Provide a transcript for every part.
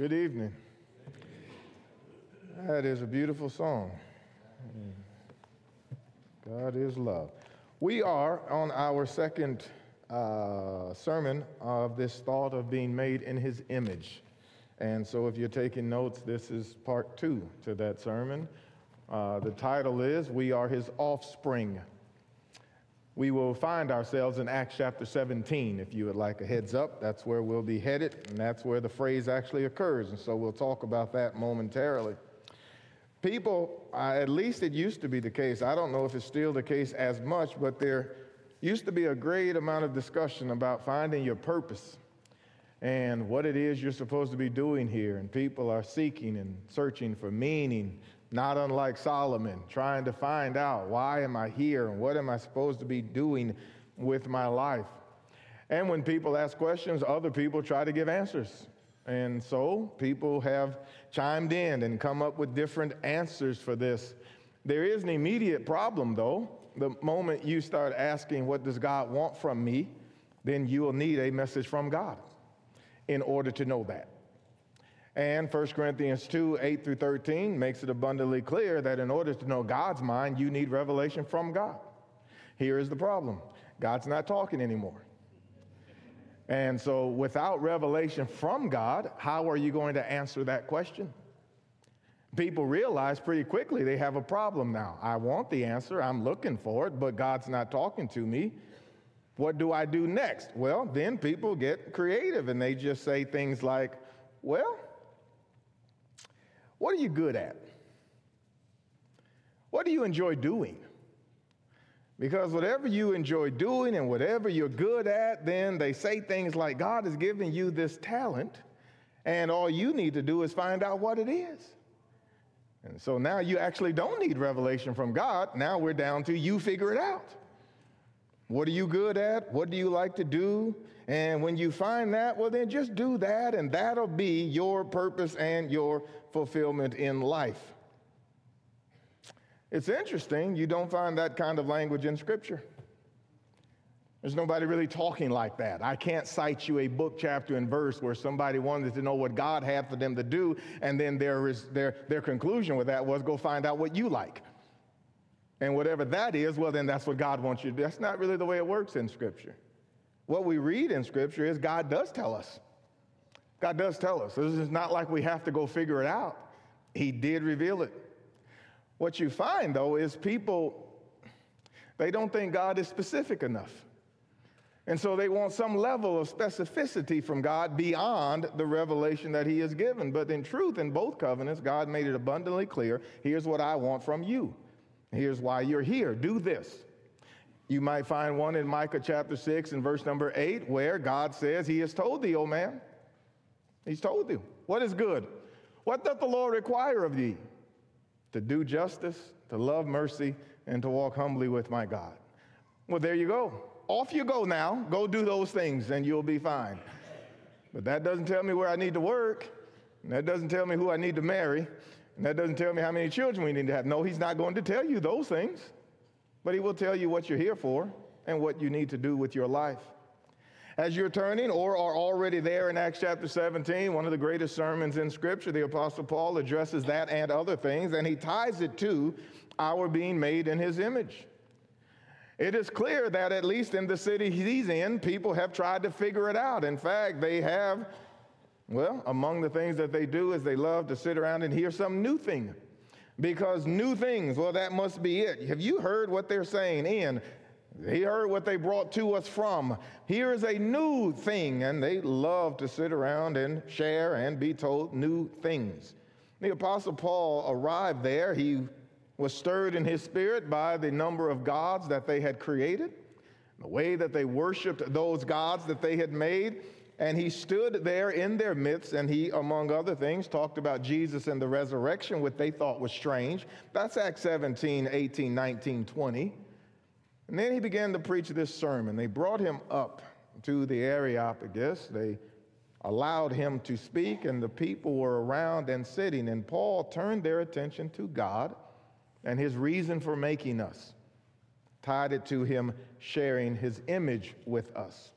Good evening. That is a beautiful song. God is love. We are on our second uh, sermon of this thought of being made in his image. And so, if you're taking notes, this is part two to that sermon. Uh, the title is We Are His Offspring we will find ourselves in Acts chapter 17. If you would like a heads up, that's where we'll be headed, and that's where the phrase actually occurs. And so we'll talk about that momentarily. People, uh, at least it used to be the case, I don't know if it's still the case as much, but there used to be a great amount of discussion about finding your purpose and what it is you're supposed to be doing here. And people are seeking and searching for meaning not unlike Solomon, trying to find out why am I here and what am I supposed to be doing with my life. And when people ask questions, other people try to give answers. And so people have chimed in and come up with different answers for this. There is an immediate problem, though. The moment you start asking, What does God want from me? then you will need a message from God in order to know that. And 1 Corinthians 2 8 through 13 makes it abundantly clear that in order to know God's mind, you need revelation from God. Here is the problem God's not talking anymore. And so, without revelation from God, how are you going to answer that question? People realize pretty quickly they have a problem now. I want the answer, I'm looking for it, but God's not talking to me. What do I do next? Well, then people get creative and they just say things like, Well, what are you good at? What do you enjoy doing? Because whatever you enjoy doing and whatever you're good at, then they say things like, God has given you this talent, and all you need to do is find out what it is. And so now you actually don't need revelation from God. Now we're down to you figure it out. What are you good at? What do you like to do? And when you find that, well, then just do that, and that'll be your purpose and your fulfillment in life. It's interesting, you don't find that kind of language in Scripture. There's nobody really talking like that. I can't cite you a book, chapter, and verse where somebody wanted to know what God had for them to do, and then their, their, their conclusion with that was go find out what you like. And whatever that is, well, then that's what God wants you to do. That's not really the way it works in Scripture. What we read in Scripture is God does tell us. God does tell us. This is not like we have to go figure it out. He did reveal it. What you find, though, is people, they don't think God is specific enough. And so they want some level of specificity from God beyond the revelation that He has given. But in truth, in both covenants, God made it abundantly clear here's what I want from you. Here's why you're here. Do this. You might find one in Micah chapter 6 and verse number 8 where God says, He has told thee, O man. He's told you. What is good? What doth the Lord require of thee? To do justice, to love mercy, and to walk humbly with my God. Well, there you go. Off you go now. Go do those things and you'll be fine. But that doesn't tell me where I need to work. And that doesn't tell me who I need to marry. And that doesn't tell me how many children we need to have. No, he's not going to tell you those things, but he will tell you what you're here for and what you need to do with your life. As you're turning or are already there in Acts chapter 17, one of the greatest sermons in Scripture, the Apostle Paul addresses that and other things, and he ties it to our being made in his image. It is clear that, at least in the city he's in, people have tried to figure it out. In fact, they have well, among the things that they do is they love to sit around and hear some new thing. Because new things, well, that must be it. Have you heard what they're saying in? He heard what they brought to us from. Here is a new thing, and they love to sit around and share and be told new things. The Apostle Paul arrived there. He was stirred in his spirit by the number of gods that they had created, the way that they worshiped those gods that they had made. And he stood there in their midst, and he, among other things, talked about Jesus and the resurrection, which they thought was strange. That's Acts 17, 18, 19, 20. And then he began to preach this sermon. They brought him up to the Areopagus. They allowed him to speak, and the people were around and sitting. And Paul turned their attention to God and his reason for making us, tied it to him sharing his image with us.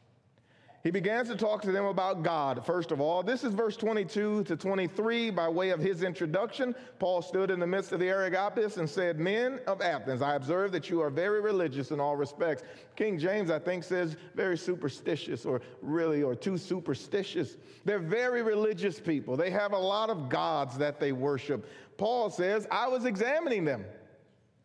He begins to talk to them about God, first of all. This is verse 22 to 23 by way of his introduction. Paul stood in the midst of the Areopagus and said, Men of Athens, I observe that you are very religious in all respects. King James, I think, says very superstitious or really, or too superstitious. They're very religious people. They have a lot of gods that they worship. Paul says, I was examining them.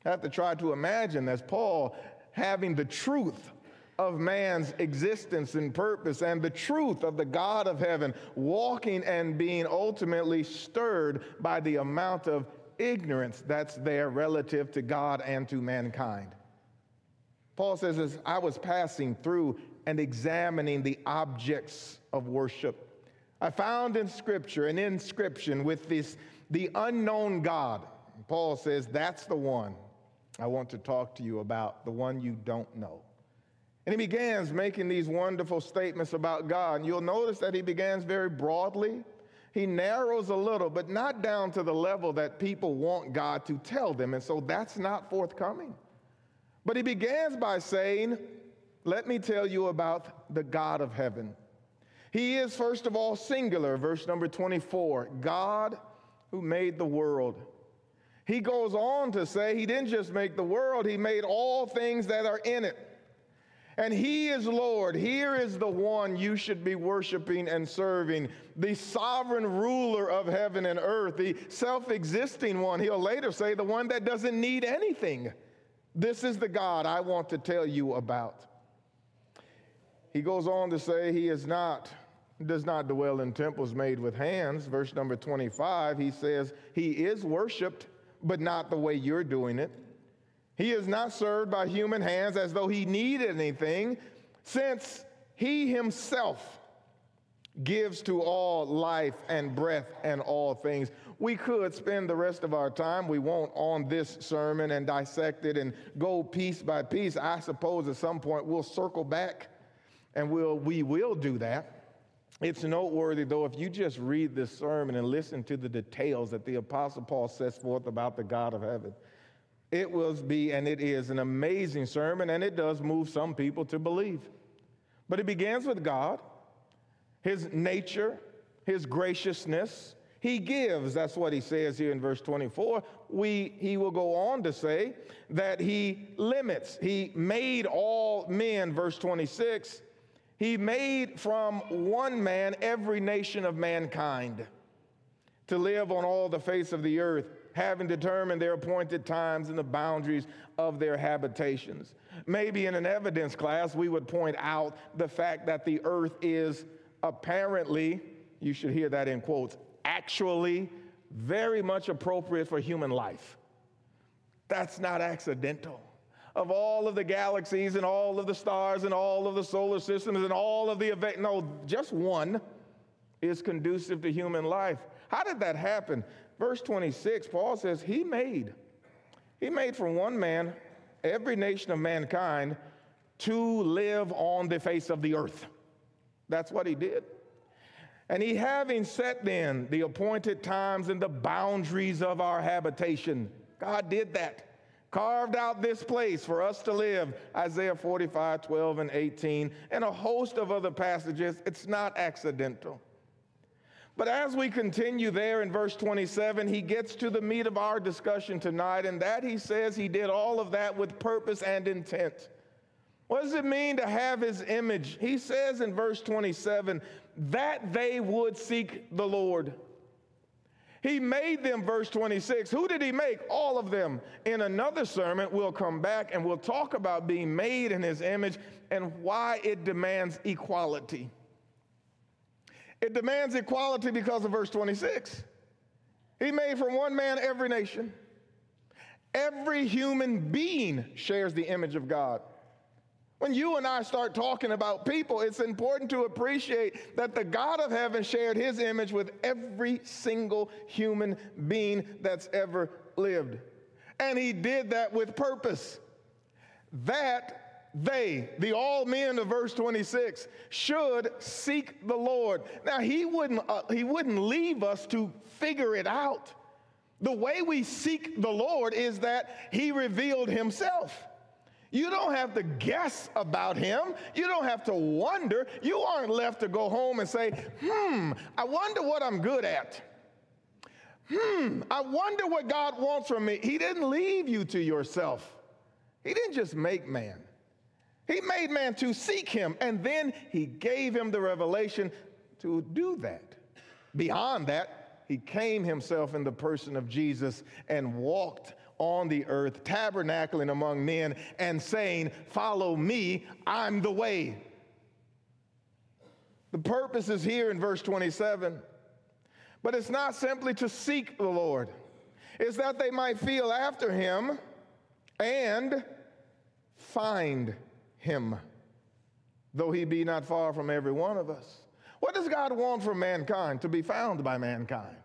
I have to try to imagine as Paul having the truth of man's existence and purpose and the truth of the God of heaven, walking and being ultimately stirred by the amount of ignorance that's there relative to God and to mankind. Paul says, as I was passing through and examining the objects of worship, I found in Scripture an inscription with this, the unknown God. Paul says, that's the one I want to talk to you about, the one you don't know. And he begins making these wonderful statements about God. And you'll notice that he begins very broadly. He narrows a little, but not down to the level that people want God to tell them. And so that's not forthcoming. But he begins by saying, Let me tell you about the God of heaven. He is, first of all, singular, verse number 24 God who made the world. He goes on to say, He didn't just make the world, He made all things that are in it and He is Lord. Here is the one you should be worshiping and serving, the sovereign ruler of heaven and earth, the self existing one. He'll later say, the one that doesn't need anything. This is the God I want to tell you about. He goes on to say, He is not. Does not dwell in temples made with hands. Verse number 25, he says, He is worshiped, but not the way you're doing it. He is not served by human hands as though he needed anything, since he himself gives to all life and breath and all things. We could spend the rest of our time, we won't, on this sermon and dissect it and go piece by piece. I suppose at some point we'll circle back and we'll, we will do that. It's noteworthy, though, if you just read this sermon and listen to the details that the Apostle Paul sets forth about the God of heaven. It will be, and it is, an amazing sermon, and it does move some people to believe. But it begins with God, His nature, His graciousness. He gives, that's what he says here in verse 24. We, he will go on to say that he limits. He made all men, verse 26. He made from one man every nation of mankind to live on all the face of the earth having determined their appointed times and the boundaries of their habitations. Maybe in an evidence class, we would point out the fact that the earth is apparently, you should hear that in quotes, actually very much appropriate for human life. That's not accidental. Of all of the galaxies and all of the stars and all of the solar systems and all of the events, no, just one is conducive to human life. How did that happen? Verse 26, Paul says, He made. He made from one man every nation of mankind to live on the face of the earth. That's what he did. And he having set then the appointed times and the boundaries of our habitation, God did that. Carved out this place for us to live, Isaiah 45, 12, and 18, and a host of other passages. It's not accidental. But as we continue there in verse 27, he gets to the meat of our discussion tonight, and that he says he did all of that with purpose and intent. What does it mean to have his image? He says in verse 27 that they would seek the Lord. He made them, verse 26. Who did he make? All of them. In another sermon, we'll come back and we'll talk about being made in his image and why it demands equality. It demands equality because of verse 26. He made from one man every nation. Every human being shares the image of God. When you and I start talking about people, it's important to appreciate that the God of heaven shared his image with every single human being that's ever lived. And he did that with purpose. That they, the all men of verse 26, should seek the Lord. Now, he wouldn't, uh, he wouldn't leave us to figure it out. The way we seek the Lord is that he revealed himself. You don't have to guess about him. You don't have to wonder. You aren't left to go home and say, hmm, I wonder what I'm good at. Hmm, I wonder what God wants from me. He didn't leave you to yourself, He didn't just make man. He made man to seek him, and then he gave him the revelation to do that. Beyond that, he came himself in the person of Jesus and walked on the earth, tabernacling among men and saying, Follow me, I'm the way. The purpose is here in verse 27. But it's not simply to seek the Lord, it's that they might feel after him and find him, though he be not far from every one of us. What does God want from mankind? To be found by mankind.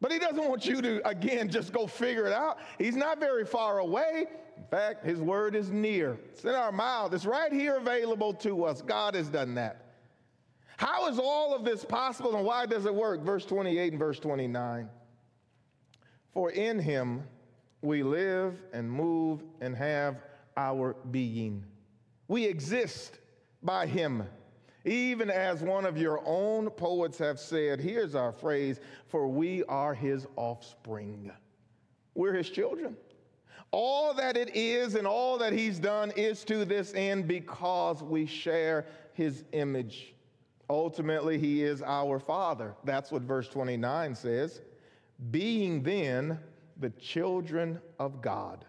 But he doesn't want you to, again, just go figure it out. He's not very far away. In fact, his word is near. It's in our mouth. It's right here available to us. God has done that. How is all of this possible and why does it work? Verse 28 and verse 29. For in him we live and move and have our being. We exist by him. Even as one of your own poets have said, here's our phrase for we are his offspring. We're his children. All that it is and all that he's done is to this end because we share his image. Ultimately, he is our father. That's what verse 29 says. Being then the children of God.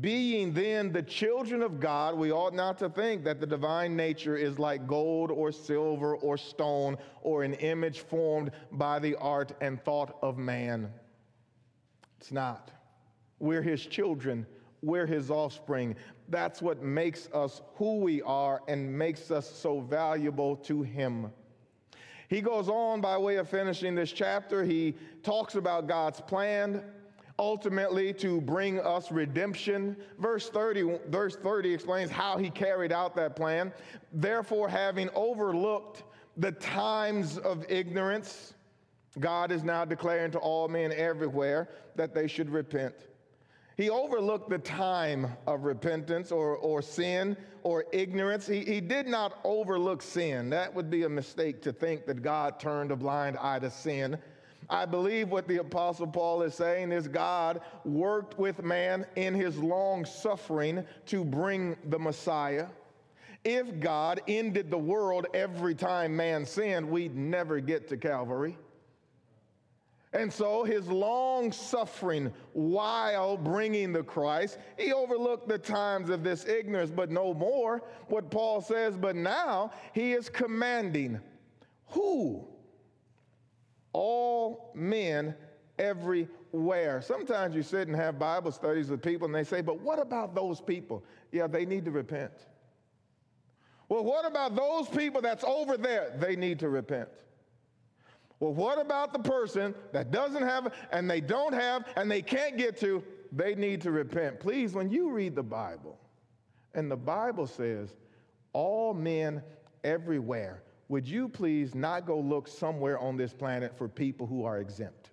Being then the children of God, we ought not to think that the divine nature is like gold or silver or stone or an image formed by the art and thought of man. It's not. We're his children, we're his offspring. That's what makes us who we are and makes us so valuable to him. He goes on by way of finishing this chapter. He talks about God's plan ultimately to bring us redemption. Verse 30, verse 30 explains how he carried out that plan. Therefore, having overlooked the times of ignorance, God is now declaring to all men everywhere that they should repent. He overlooked the time of repentance or, or sin or ignorance. He, he did not overlook sin. That would be a mistake to think that God turned a blind eye to sin. I believe what the Apostle Paul is saying is God worked with man in his long suffering to bring the Messiah. If God ended the world every time man sinned, we'd never get to Calvary. And so his long suffering while bringing the Christ, he overlooked the times of this ignorance, but no more. What Paul says, but now he is commanding who? All men everywhere. Sometimes you sit and have Bible studies with people and they say, but what about those people? Yeah, they need to repent. Well, what about those people that's over there? They need to repent. Well, what about the person that doesn't have and they don't have and they can't get to? They need to repent. Please, when you read the Bible, and the Bible says, all men everywhere, would you please not go look somewhere on this planet for people who are exempt?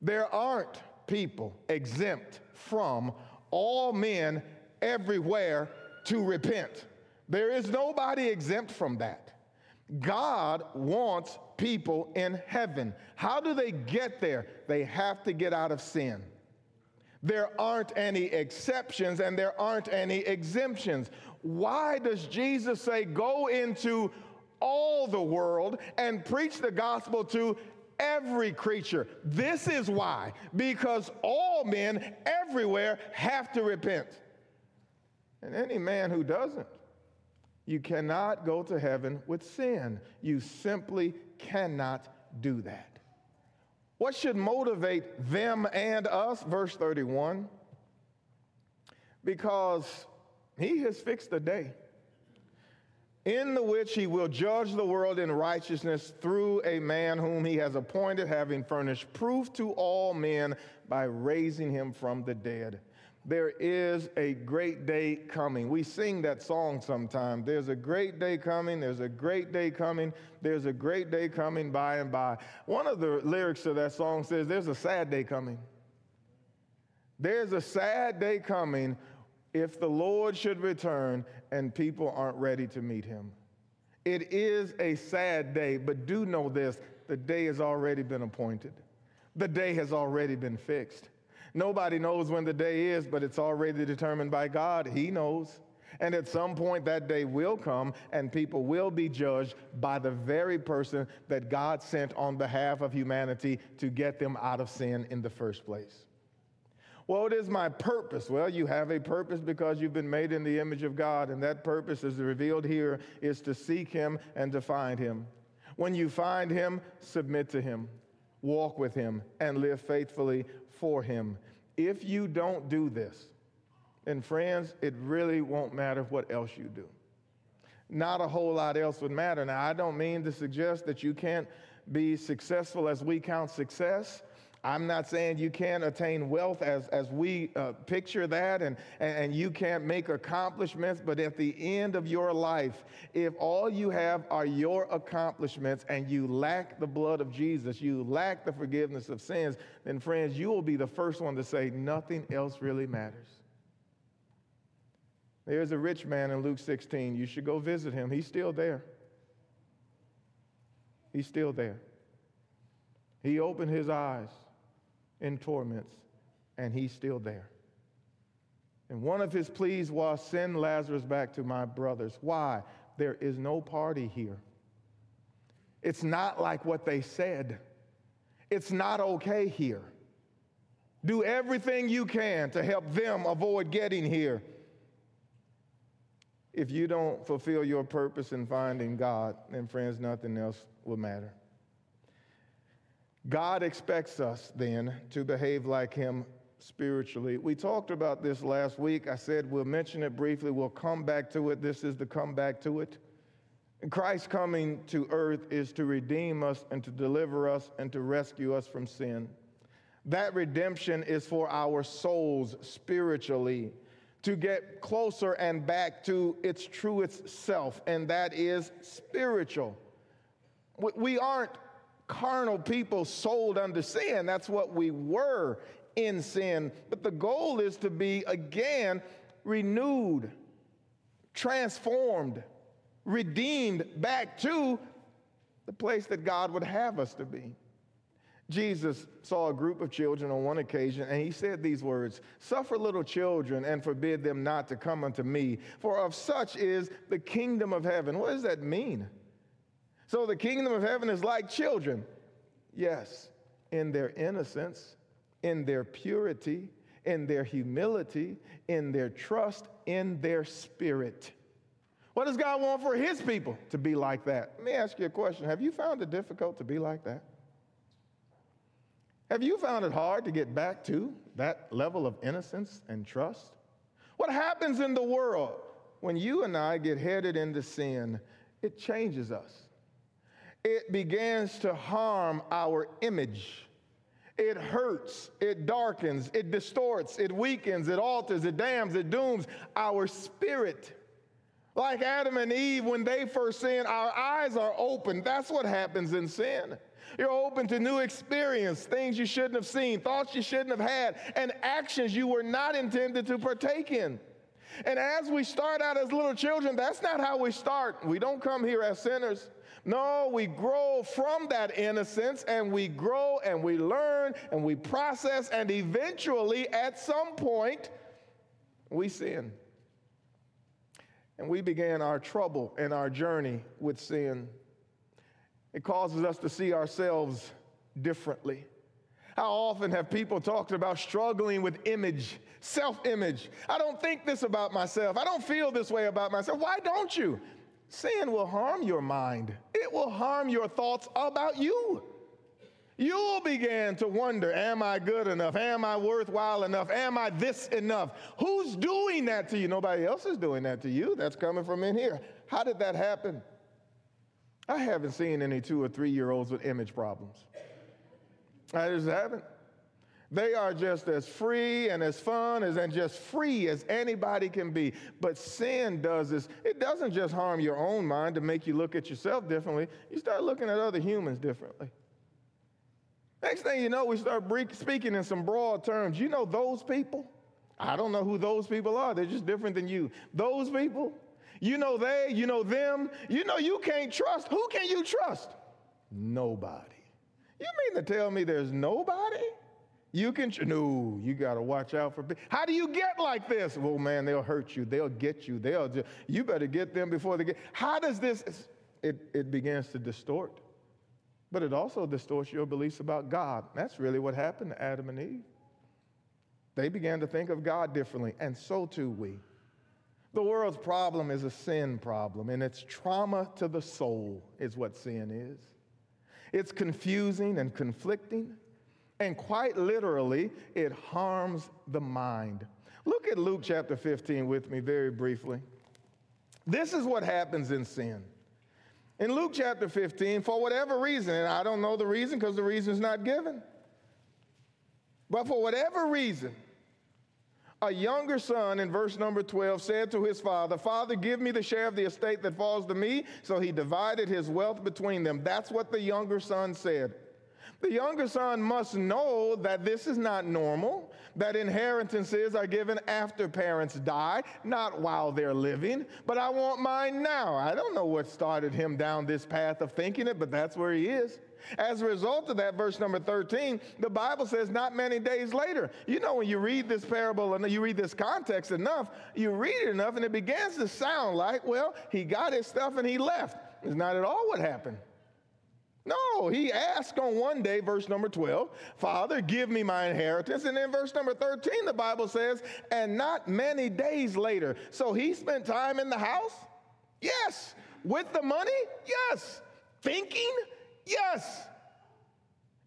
There aren't people exempt from all men everywhere to repent. There is nobody exempt from that. God wants people in heaven. How do they get there? They have to get out of sin. There aren't any exceptions and there aren't any exemptions. Why does Jesus say, Go into all the world and preach the gospel to every creature? This is why, because all men everywhere have to repent. And any man who doesn't, you cannot go to heaven with sin. You simply cannot do that. What should motivate them and us? Verse 31. Because he has fixed a day in the which he will judge the world in righteousness through a man whom he has appointed, having furnished proof to all men by raising him from the dead. There is a great day coming. We sing that song sometimes. There's a great day coming. There's a great day coming. There's a great day coming by and by. One of the lyrics to that song says, There's a sad day coming. There's a sad day coming if the Lord should return and people aren't ready to meet him. It is a sad day, but do know this the day has already been appointed, the day has already been fixed. Nobody knows when the day is, but it's already determined by God. He knows. And at some point, that day will come, and people will be judged by the very person that God sent on behalf of humanity to get them out of sin in the first place. Well, what is my purpose? Well, you have a purpose because you've been made in the image of God, and that purpose, as revealed here, is to seek Him and to find Him. When you find Him, submit to Him, walk with Him, and live faithfully for Him. If you don't do this, and friends, it really won't matter what else you do. Not a whole lot else would matter. Now, I don't mean to suggest that you can't be successful as we count success. I'm not saying you can't attain wealth as, as we uh, picture that and, and you can't make accomplishments, but at the end of your life, if all you have are your accomplishments and you lack the blood of Jesus, you lack the forgiveness of sins, then friends, you will be the first one to say nothing else really matters. There's a rich man in Luke 16. You should go visit him. He's still there. He's still there. He opened his eyes in torments, and he's still there. And one of his pleas was send Lazarus back to my brothers. Why? There is no party here. It's not like what they said. It's not okay here. Do everything you can to help them avoid getting here. If you don't fulfill your purpose in finding God, then, friends, nothing else will matter. God expects us then to behave like Him spiritually. We talked about this last week. I said we'll mention it briefly, we'll come back to it. This is the come back to it. Christ coming to earth is to redeem us and to deliver us and to rescue us from sin. That redemption is for our souls spiritually, to get closer and back to its truest self, and that is spiritual. We aren't carnal people sold under sin. That's what we were in sin. But the goal is to be again renewed, transformed, redeemed back to the place that God would have us to be. Jesus saw a group of children on one occasion, and he said these words Suffer little children and forbid them not to come unto me, for of such is the kingdom of heaven. What does that mean? So the kingdom of heaven is like children. Yes, in their innocence, in their purity, in their humility, in their trust, in their spirit. What does God want for his people? To be like that. Let me ask you a question. Have you found it difficult to be like that? Have you found it hard to get back to that level of innocence and trust? What happens in the world when you and I get headed into sin? It changes us it begins to harm our image. It hurts, it darkens, it distorts, it weakens, it alters, it damns, it dooms our spirit. Like Adam and Eve, when they first sinned, our eyes are open. That's what happens in sin. You're open to new experience, things you shouldn't have seen, thoughts you shouldn't have had, and actions you were not intended to partake in. And as we start out as little children, that's not how we start. We don't come here as sinners. No, we grow from that innocence and we grow and we learn and we process, and eventually, at some point, we sin. And we began our trouble and our journey with sin. It causes us to see ourselves differently. How often have people talked about struggling with image, self image? I don't think this about myself. I don't feel this way about myself. Why don't you? Sin will harm your mind, it will harm your thoughts about you. You'll begin to wonder Am I good enough? Am I worthwhile enough? Am I this enough? Who's doing that to you? Nobody else is doing that to you. That's coming from in here. How did that happen? I haven't seen any two or three year olds with image problems. I just haven't. They are just as free and as fun as and just free as anybody can be. But sin does this. It doesn't just harm your own mind to make you look at yourself differently. You start looking at other humans differently. Next thing you know, we start speaking in some broad terms. You know those people? I don't know who those people are. They're just different than you. Those people, you know they, you know them, you know you can't trust. Who can you trust? Nobody. You mean to tell me there's nobody? You can, no, you got to watch out for. How do you get like this? Well, man, they'll hurt you. They'll get you. They'll just, you better get them before they get. How does this, it, it begins to distort. But it also distorts your beliefs about God. That's really what happened to Adam and Eve. They began to think of God differently, and so too we. The world's problem is a sin problem, and it's trauma to the soul, is what sin is. It's confusing and conflicting, and quite literally, it harms the mind. Look at Luke chapter 15 with me very briefly. This is what happens in sin. In Luke chapter 15, for whatever reason, and I don't know the reason because the reason is not given, but for whatever reason, a younger son in verse number 12 said to his father, Father, give me the share of the estate that falls to me. So he divided his wealth between them. That's what the younger son said. The younger son must know that this is not normal, that inheritances are given after parents die, not while they're living. But I want mine now. I don't know what started him down this path of thinking it, but that's where he is. As a result of that, verse number 13, the Bible says, not many days later. You know, when you read this parable and you read this context enough, you read it enough, and it begins to sound like, well, he got his stuff and he left. It's not at all what happened. No, he asked on one day, verse number 12, Father, give me my inheritance. And then verse number 13, the Bible says, and not many days later. So he spent time in the house? Yes. With the money? Yes. Thinking? Yes.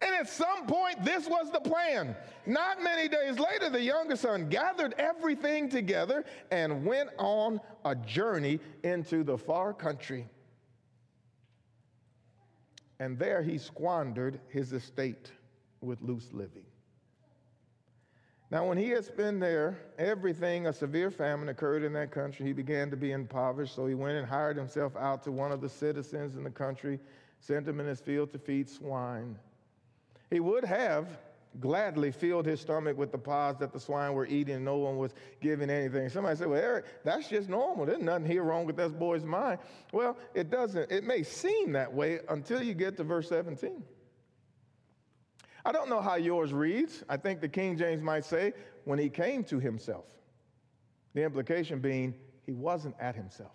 And at some point, this was the plan. Not many days later, the younger son gathered everything together and went on a journey into the far country. And there he squandered his estate with loose living. Now, when he had spent there everything, a severe famine occurred in that country. He began to be impoverished, so he went and hired himself out to one of the citizens in the country sent him in his field to feed swine. He would have gladly filled his stomach with the pods that the swine were eating, and no one was giving anything. Somebody said, Well, Eric, that's just normal. There's nothing here wrong with this boy's mind. Well, it doesn't. It may seem that way until you get to verse 17. I don't know how yours reads. I think the King James might say, when he came to himself. The implication being, he wasn't at himself.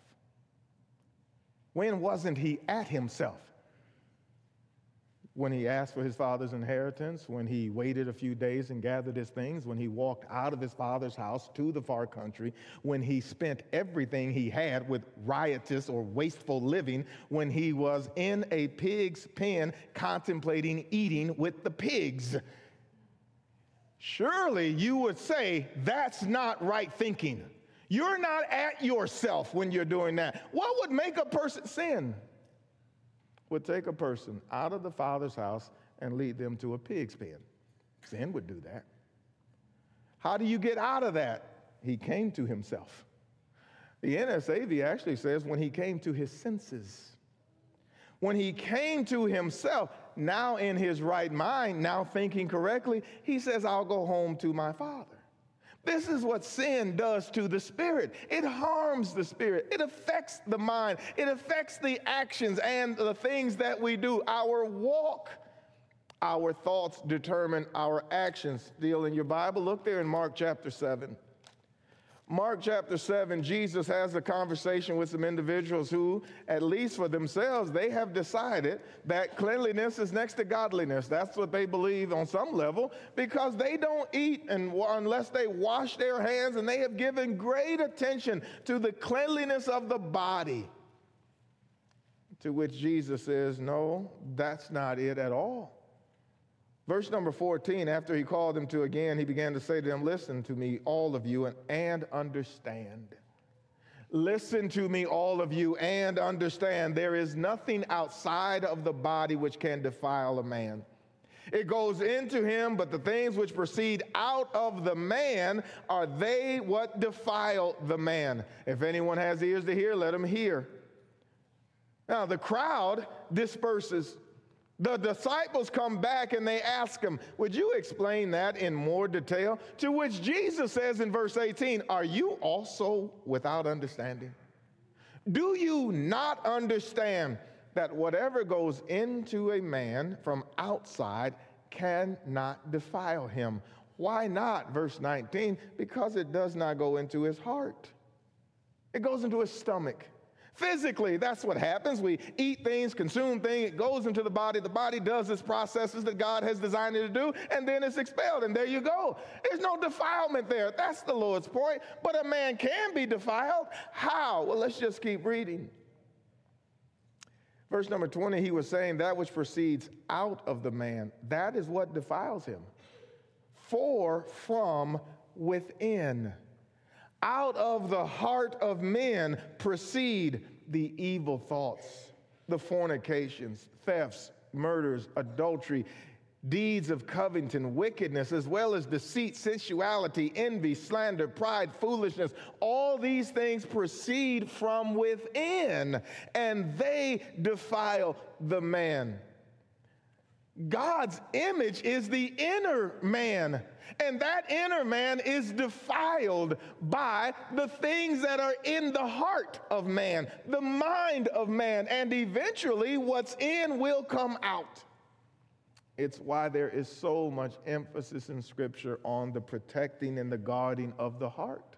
When wasn't he at himself? When he asked for his father's inheritance, when he waited a few days and gathered his things, when he walked out of his father's house to the far country, when he spent everything he had with riotous or wasteful living, when he was in a pig's pen contemplating eating with the pigs. Surely you would say that's not right thinking. You're not at yourself when you're doing that. What would make a person sin? Would take a person out of the Father's house and lead them to a pig's pen. Sin would do that. How do you get out of that? He came to himself. The NASB actually says when he came to his senses. When he came to himself, now in his right mind, now thinking correctly, he says, I'll go home to my father. This is what sin does to the spirit. It harms the spirit. It affects the mind. It affects the actions and the things that we do. Our walk, our thoughts determine our actions. Still in your Bible, look there in Mark chapter 7. Mark chapter 7, Jesus has a conversation with some individuals who, at least for themselves, they have decided that cleanliness is next to godliness. That's what they believe on some level because they don't eat and, unless they wash their hands, and they have given great attention to the cleanliness of the body. To which Jesus says, No, that's not it at all. Verse number 14, after he called them to again, he began to say to them, Listen to me, all of you, and, and understand. Listen to me, all of you, and understand. There is nothing outside of the body which can defile a man. It goes into him, but the things which proceed out of the man are they what defile the man. If anyone has ears to hear, let him hear. Now, the crowd disperses The disciples come back and they ask him, Would you explain that in more detail? To which Jesus says in verse 18, Are you also without understanding? Do you not understand that whatever goes into a man from outside cannot defile him? Why not? Verse 19, because it does not go into his heart, it goes into his stomach Physically, that's what happens. We eat things, consume things, it goes into the body. The body does its processes that God has designed it to do, and then it's expelled, and there you go. There's no defilement there. That's the Lord's point. But a man can be defiled. How? Well, let's just keep reading. Verse number 20, he was saying, That which proceeds out of the man, that is what defiles him. For from within. Out of the heart of men proceed the evil thoughts, the fornications, thefts, murders, adultery, deeds of coveting, wickedness, as well as deceit, sensuality, envy, slander, pride, foolishness. All these things proceed from within, and they defile the man. God's image is the inner man. And that inner man is defiled by the things that are in the heart of man, the mind of man, and eventually what's in will come out. It's why there is so much emphasis in Scripture on the protecting and the guarding of the heart.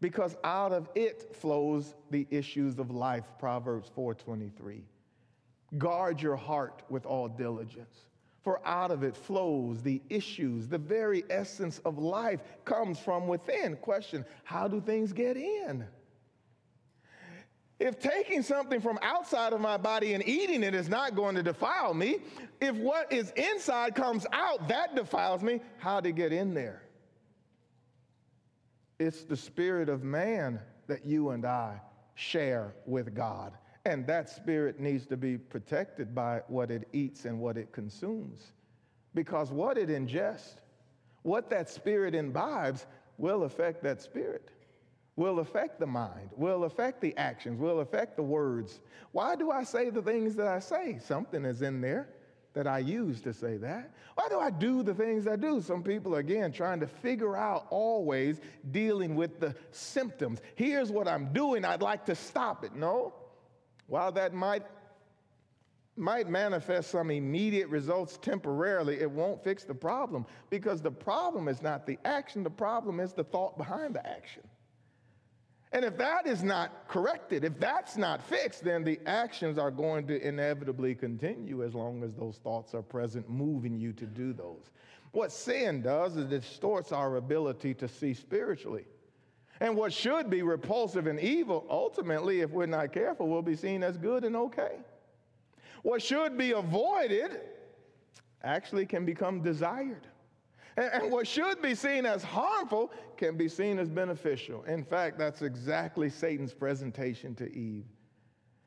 Because out of it flows the issues of life, Proverbs 4:23. Guard your heart with all diligence for out of it flows the issues. The very essence of life comes from within. Question How do things get in? If taking something from outside of my body and eating it is not going to defile me, if what is inside comes out, that defiles me, how to get in there? It's the spirit of man that you and I share with God. And that spirit needs to be protected by what it eats and what it consumes. Because what it ingests, what that spirit imbibes, will affect that spirit, will affect the mind, will affect the actions, will affect the words. Why do I say the things that I say? Something is in there that I use to say that. Why do I do the things I do? Some people, again, trying to figure out always dealing with the symptoms. Here's what I'm doing, I'd like to stop it. No. While that might, might manifest some immediate results temporarily, it won't fix the problem because the problem is not the action, the problem is the thought behind the action. And if that is not corrected, if that's not fixed, then the actions are going to inevitably continue as long as those thoughts are present, moving you to do those. What sin does is it distorts our ability to see spiritually. And what should be repulsive and evil, ultimately, if we're not careful, will be seen as good and okay. What should be avoided actually can become desired. And, what should be seen as harmful can be seen as beneficial. In fact, that's exactly Satan's presentation to Eve.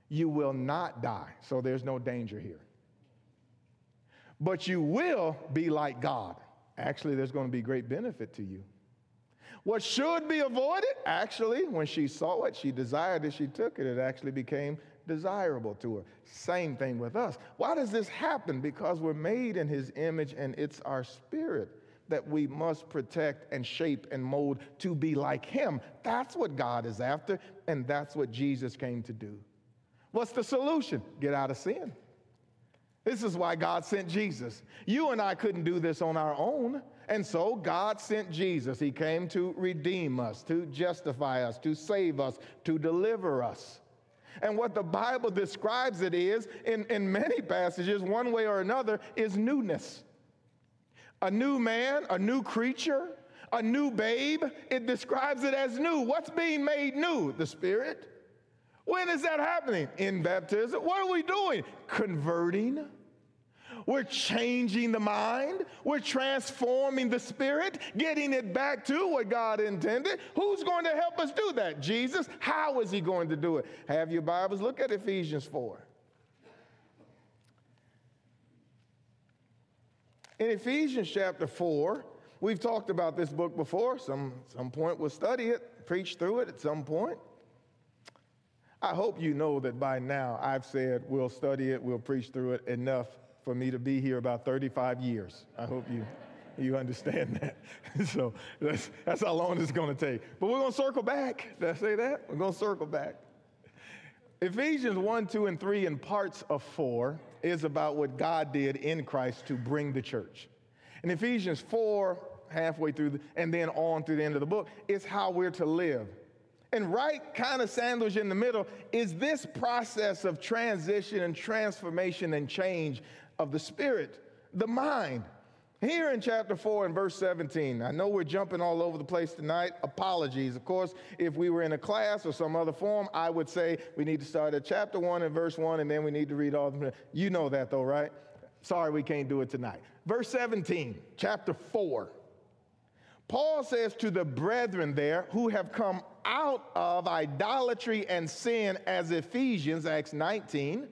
You will not die, so there's no danger here. But you will be like God. Actually, there's going to be great benefit to you. What should be avoided, actually, when she saw it, she desired it, she took it, it actually became desirable to her. Same thing with us. Why does this happen? Because we're made in his image and it's our spirit that we must protect and shape and mold to be like him. That's what God is after, and that's what Jesus came to do. What's the solution? Get out of sin. This is why God sent Jesus. You and I couldn't do this on our own. And so God sent Jesus. He came to redeem us, to justify us, to save us, to deliver us. And what the Bible describes it is, in, in many passages, one way or another, is newness. A new man, a new creature, a new babe. It describes it as new. What's being made new? The Spirit. When is that happening? In baptism. What are we doing? Converting we're changing the mind. We're transforming the spirit, getting it back to what God intended. Who's going to help us do that? Jesus. How is he going to do it? Have your Bibles. Look at Ephesians 4. In Ephesians chapter 4, we've talked about this book before. Some, some point we'll study it, preach through it at some point. I hope you know that by now I've said we'll study it, we'll preach through it enough for me to be here about 35 years. I hope you, you understand that. so that's, that's how long it's going to take. But we're going to circle back. Did I say that? We're going to circle back. Ephesians 1, 2, and 3 and parts of 4 is about what God did in Christ to bring the church. In Ephesians 4, halfway through, the, and then on through the end of the book, is how we're to live. And right kind of sandwich in the middle is this process of transition and transformation and change of the spirit, the mind. Here in chapter 4 and verse 17, I know we're jumping all over the place tonight. Apologies. Of course, if we were in a class or some other form, I would say we need to start at chapter 1 and verse 1, and then we need to read all of them. You know that though, right? Sorry, we can't do it tonight. Verse 17, chapter 4. Paul says to the brethren there who have come out of idolatry and sin as Ephesians, Acts 19,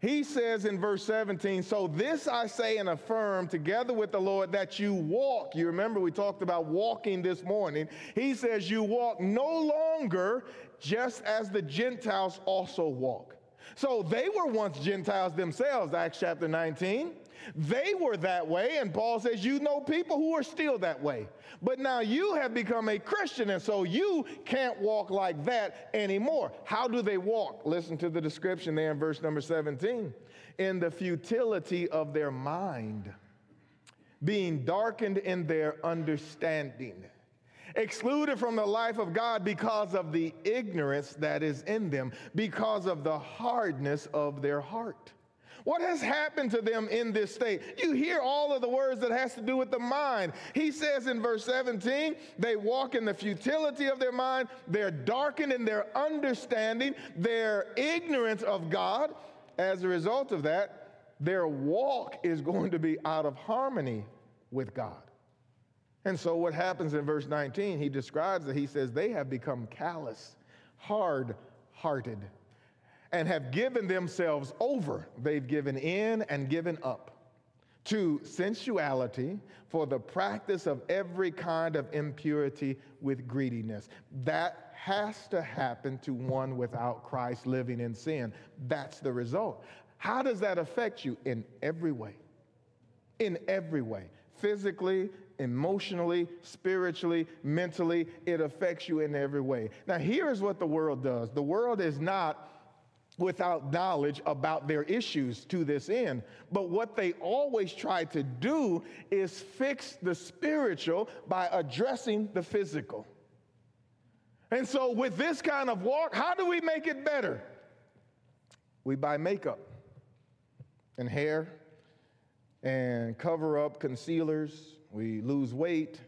he says in verse 17, So this I say and affirm together with the Lord that you walk. You remember we talked about walking this morning. He says, You walk no longer just as the Gentiles also walk. So they were once Gentiles themselves, Acts chapter 19. They were that way, and Paul says, You know people who are still that way. But now you have become a Christian, and so you can't walk like that anymore. How do they walk? Listen to the description there in verse number 17. In the futility of their mind, being darkened in their understanding excluded from the life of God because of the ignorance that is in them, because of the hardness of their heart. What has happened to them in this state? You hear all of the words that has to do with the mind. He says in verse 17, they walk in the futility of their mind, they're darkened in their understanding, their ignorance of God. As a result of that, their walk is going to be out of harmony with God. And so, what happens in verse 19, he describes that he says, They have become callous, hard hearted and have given themselves over. They've given in and given up to sensuality for the practice of every kind of impurity with greediness. That has to happen to one without Christ living in sin. That's the result. How does that affect you? In every way. In every way. Physically, emotionally, spiritually, mentally, it affects you in every way. Now, here's what the world does the world is not without knowledge about their issues to this end. But what they always try to do is fix the spiritual by addressing the physical. And so, with this kind of walk, how do we make it better? We buy makeup and hair and cover up concealers. We lose weight.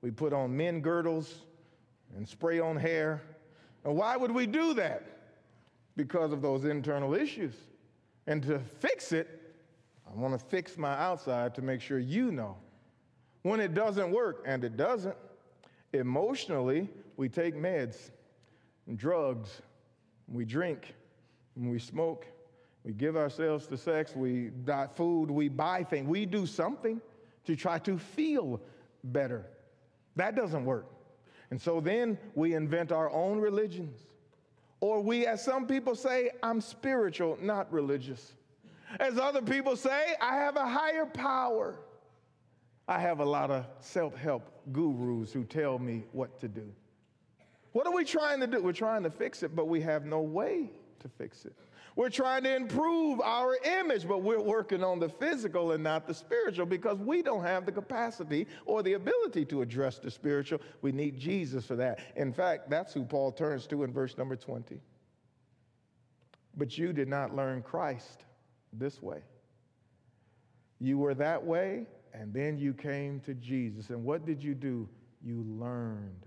We put on men girdles and spray on hair. And why would we do that? Because of those internal issues. And to fix it, I want to fix my outside to make sure you know. When it doesn't work, and it doesn't, emotionally, we take meds and drugs, we drink, we smoke, we give ourselves to sex, we buy food, we buy things, we do something to try to feel better. That doesn't work. And so then we invent our own religions or we, as some people say, I'm spiritual, not religious. As other people say, I have a higher power. I have a lot of self help gurus who tell me what to do. What are we trying to do? We're trying to fix it, but we have no way to fix it. We're trying to improve our image, but we're working on the physical and not the spiritual because we don't have the capacity or the ability to address the spiritual. We need Jesus for that. In fact, that's who Paul turns to in verse number 20. But you did not learn Christ this way. You were that way, and then you came to Jesus. And what did you do? You learned.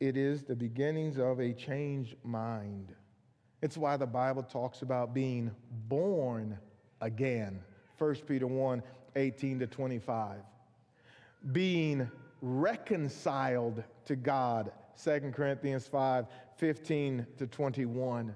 It is the beginnings of a changed mind. It's why the Bible talks about being born again. 1 Peter 1 18 to 25. Being reconciled to God. 2 Corinthians 5 15 to 21.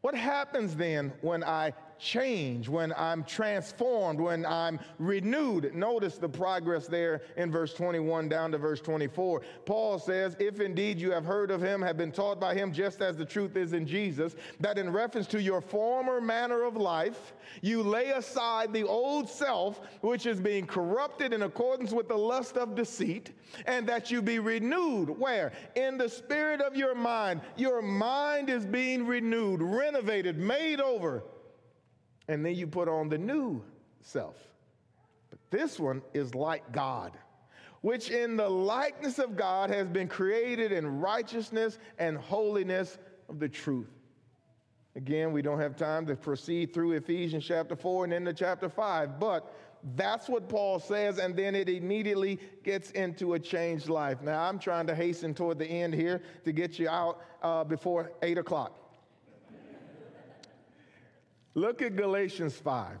What happens then when I changed, when I'm transformed, when I'm renewed. Notice the progress there in verse 21 down to verse 24. Paul says, If indeed you have heard of him, have been taught by him, just as the truth is in Jesus, that in reference to your former manner of life, you lay aside the old self, which is being corrupted in accordance with the lust of deceit, and that you be renewed. Where? In the spirit of your mind. Your mind is being renewed, renovated, made over. And then you put on the new self. But this one is like God which in the likeness of God has been created in righteousness and holiness of the truth. Again, we don't have time to proceed through Ephesians chapter 4 and into chapter 5, but that's what Paul says, and then it immediately gets into a changed life. Now, I'm trying to hasten toward the end here to get you out uh, before 8 o'clock. Look at Galatians 5.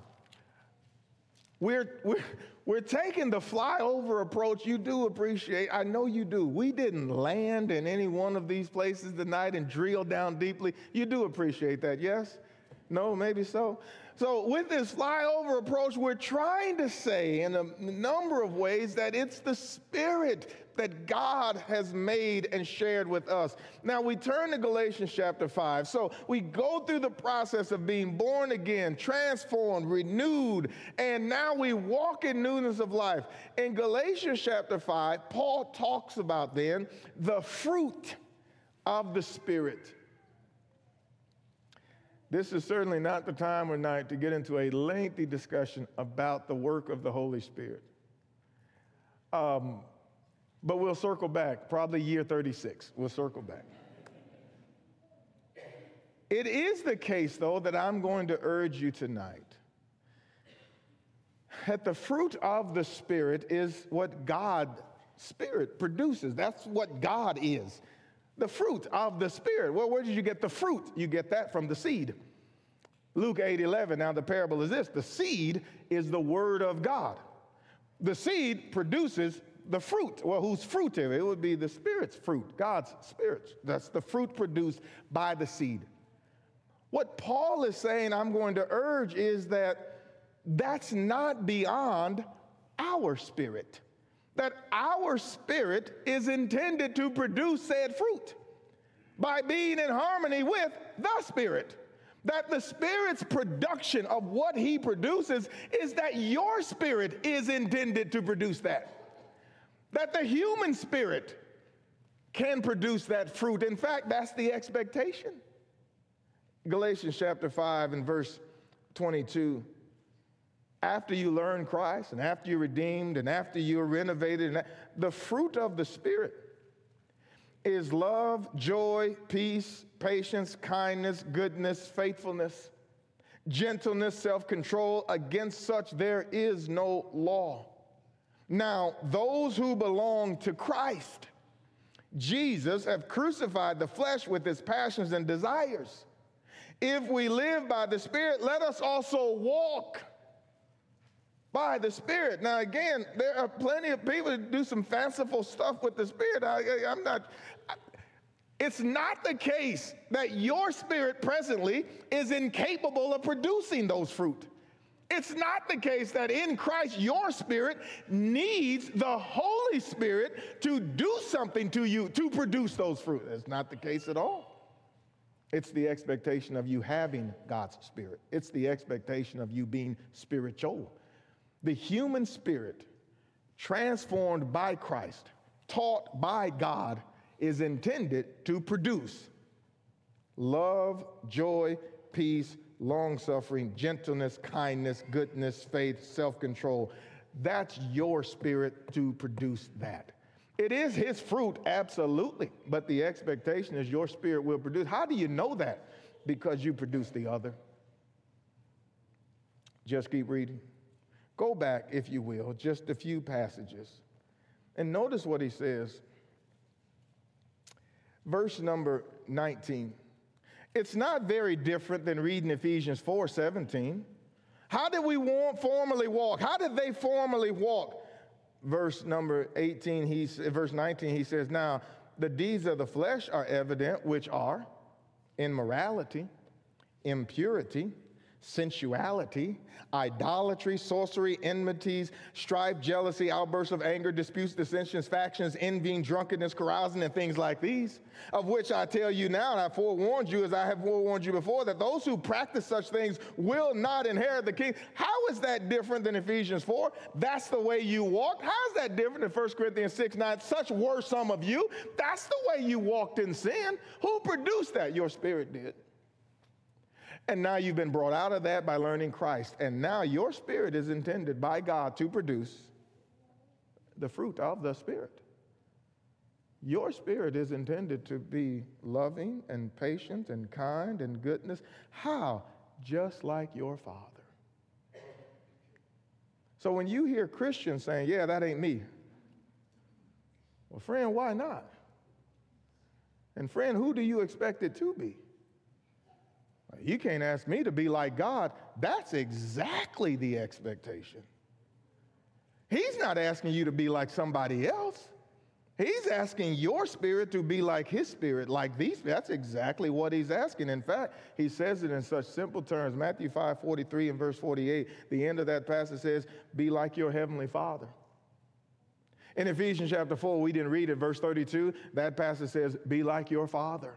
We're, we're, we're taking the flyover approach you do appreciate. I know you do. We didn't land in any one of these places tonight and drill down deeply. You do appreciate that, yes? No, maybe so. So, with this flyover approach, we're trying to say in a number of ways that it's the Spirit that God has made and shared with us. Now we turn to Galatians chapter 5. So we go through the process of being born again, transformed, renewed, and now we walk in newness of life. In Galatians chapter 5, Paul talks about then the fruit of the Spirit. This is certainly not the time or night to get into a lengthy discussion about the work of the Holy Spirit. Um, but we'll circle back, probably year 36. We'll circle back. It is the case, though, that I'm going to urge you tonight that the fruit of the Spirit is what God Spirit produces. That's what God is. The fruit of the Spirit. Well, where did you get the fruit? You get that from the seed. Luke 8 11. Now, the parable is this the seed is the word of God. The seed produces the fruit. Well, whose fruit is it? It would be the Spirit's fruit, God's Spirit. That's the fruit produced by the seed. What Paul is saying, I'm going to urge, is that that's not beyond our spirit. That our spirit is intended to produce said fruit by being in harmony with the Spirit. That the Spirit's production of what He produces is that your spirit is intended to produce that that the human spirit can produce that fruit. In fact, that's the expectation. Galatians chapter 5 and verse 22. After you learn Christ and after you're redeemed and after you're renovated, and the fruit of the Spirit is love, joy, peace, patience, kindness, goodness, faithfulness, gentleness, self control. Against such there is no law. Now, those who belong to Christ, Jesus, have crucified the flesh with its passions and desires. If we live by the Spirit, let us also walk by the Spirit. Now, again, there are plenty of people that do some fanciful stuff with the Spirit. I, am not. I, it's not the case that your spirit presently is incapable of producing those fruit. It's not the case that in Christ your spirit needs the Holy Spirit to do something to you to produce those fruit. That's not the case at all. It's the expectation of you having God's spirit, it's the expectation of you being spiritual. The human spirit, transformed by Christ, taught by God, is intended to produce love, joy, peace, long suffering, gentleness, kindness, goodness, faith, self control. That's your spirit to produce that. It is his fruit, absolutely, but the expectation is your spirit will produce. How do you know that? Because you produce the other. Just keep reading. Go back, if you will, just a few passages. And notice what he says. Verse number 19. It's not very different than reading Ephesians 4 17. How did we want, formerly walk? How did they formerly walk? Verse number 18, he, verse 19, he says, Now the deeds of the flesh are evident, which are immorality, impurity, sensuality, idolatry, sorcery, enmities, strife, jealousy, outbursts of anger, disputes, dissensions, factions, envying, drunkenness, carousing, and things like these, of which I tell you now, and I forewarned you as I have forewarned you before, that those who practice such things will not inherit the kingdom. How is that different than Ephesians 4? That's the way you walked. How is that different than 1 Corinthians 6 9? Such were some of you. That's the way you walked in sin. Who produced that? Your spirit did. And now you've been brought out of that by learning Christ. And now your spirit is intended by God to produce the fruit of the Spirit. Your spirit is intended to be loving and patient and kind and goodness. How? Just like your Father. So when you hear Christians saying, Yeah, that ain't me, well, friend, why not? And friend, who do you expect it to be? You can't ask me to be like God. That's exactly the expectation. He's not asking you to be like somebody else. He's asking your spirit to be like his spirit, like these. That's exactly what he's asking. In fact, he says it in such simple terms. Matthew 5 43 and verse 48, the end of that passage says, Be like your heavenly Father. In Ephesians chapter 4, we didn't read it, verse 32, that passage says, Be like your Father.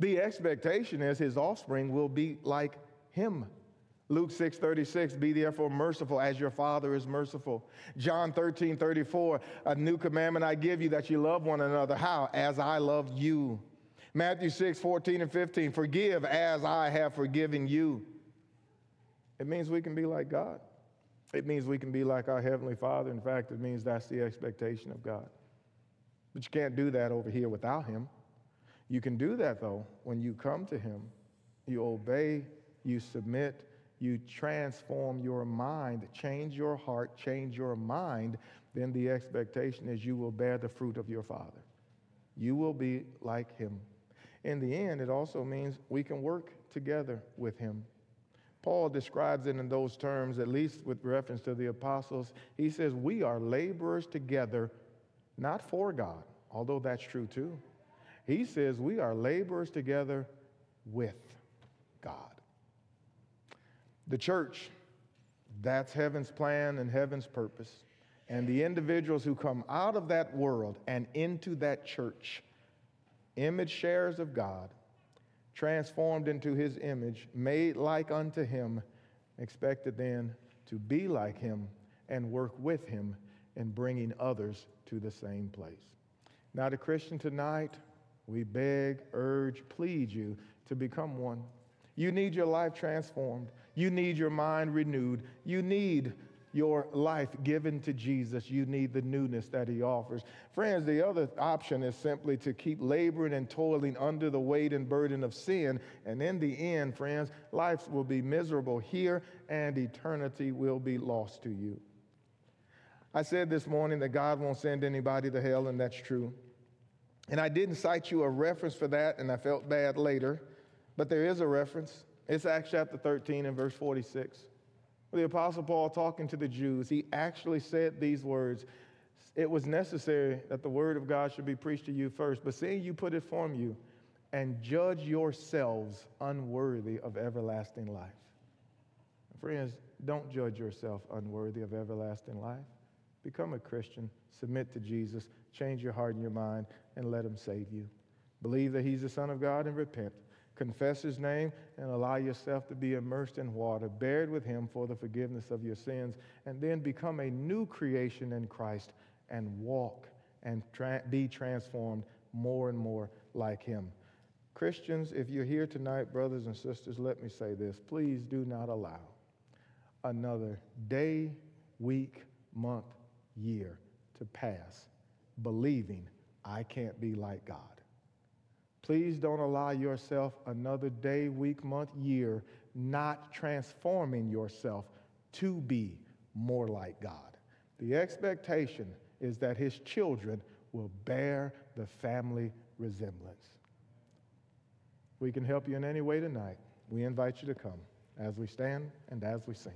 The expectation is his offspring will be like him. Luke 6 36, be therefore merciful as your Father is merciful. John 13 34, a new commandment I give you that you love one another. How? As I love you. Matthew 6 14 and 15, forgive as I have forgiven you. It means we can be like God. It means we can be like our Heavenly Father. In fact, it means that's the expectation of God. But you can't do that over here without Him. You can do that though when you come to Him, you obey, you submit, you transform your mind, change your heart, change your mind, then the expectation is you will bear the fruit of your Father. You will be like Him. In the end, it also means we can work together with Him. Paul describes it in those terms, at least with reference to the apostles. He says, We are laborers together, not for God, although that's true too. He says we are laborers together with God. The church, that's heaven's plan and heaven's purpose. And the individuals who come out of that world and into that church, image sharers of God, transformed into his image, made like unto him, expected then to be like him and work with him in bringing others to the same place. Now, the Christian tonight, we beg, urge, plead you to become one. You need your life transformed. You need your mind renewed. You need your life given to Jesus. You need the newness that he offers. Friends, the other option is simply to keep laboring and toiling under the weight and burden of sin. And in the end, friends, life will be miserable here and eternity will be lost to you. I said this morning that God won't send anybody to hell, and that's true. And I didn't cite you a reference for that, and I felt bad later, but there is a reference. It's Acts chapter 13 and verse 46. The Apostle Paul talking to the Jews, he actually said these words It was necessary that the word of God should be preached to you first, but seeing you put it from you, and judge yourselves unworthy of everlasting life. Friends, don't judge yourself unworthy of everlasting life. Become a Christian, submit to Jesus, change your heart and your mind, and let him save you. Believe that he's the Son of God and repent. Confess his name and allow yourself to be immersed in water, buried with him for the forgiveness of your sins, and then become a new creation in Christ and walk and tra- be transformed more and more like him. Christians, if you're here tonight, brothers and sisters, let me say this. Please do not allow another day, week, month, year to pass believing I can't be like God. Please don't allow yourself another day, week, month, year not transforming yourself to be more like God. The expectation is that his children will bear the family resemblance. We can help you in any way tonight. We invite you to come as we stand and as we sing.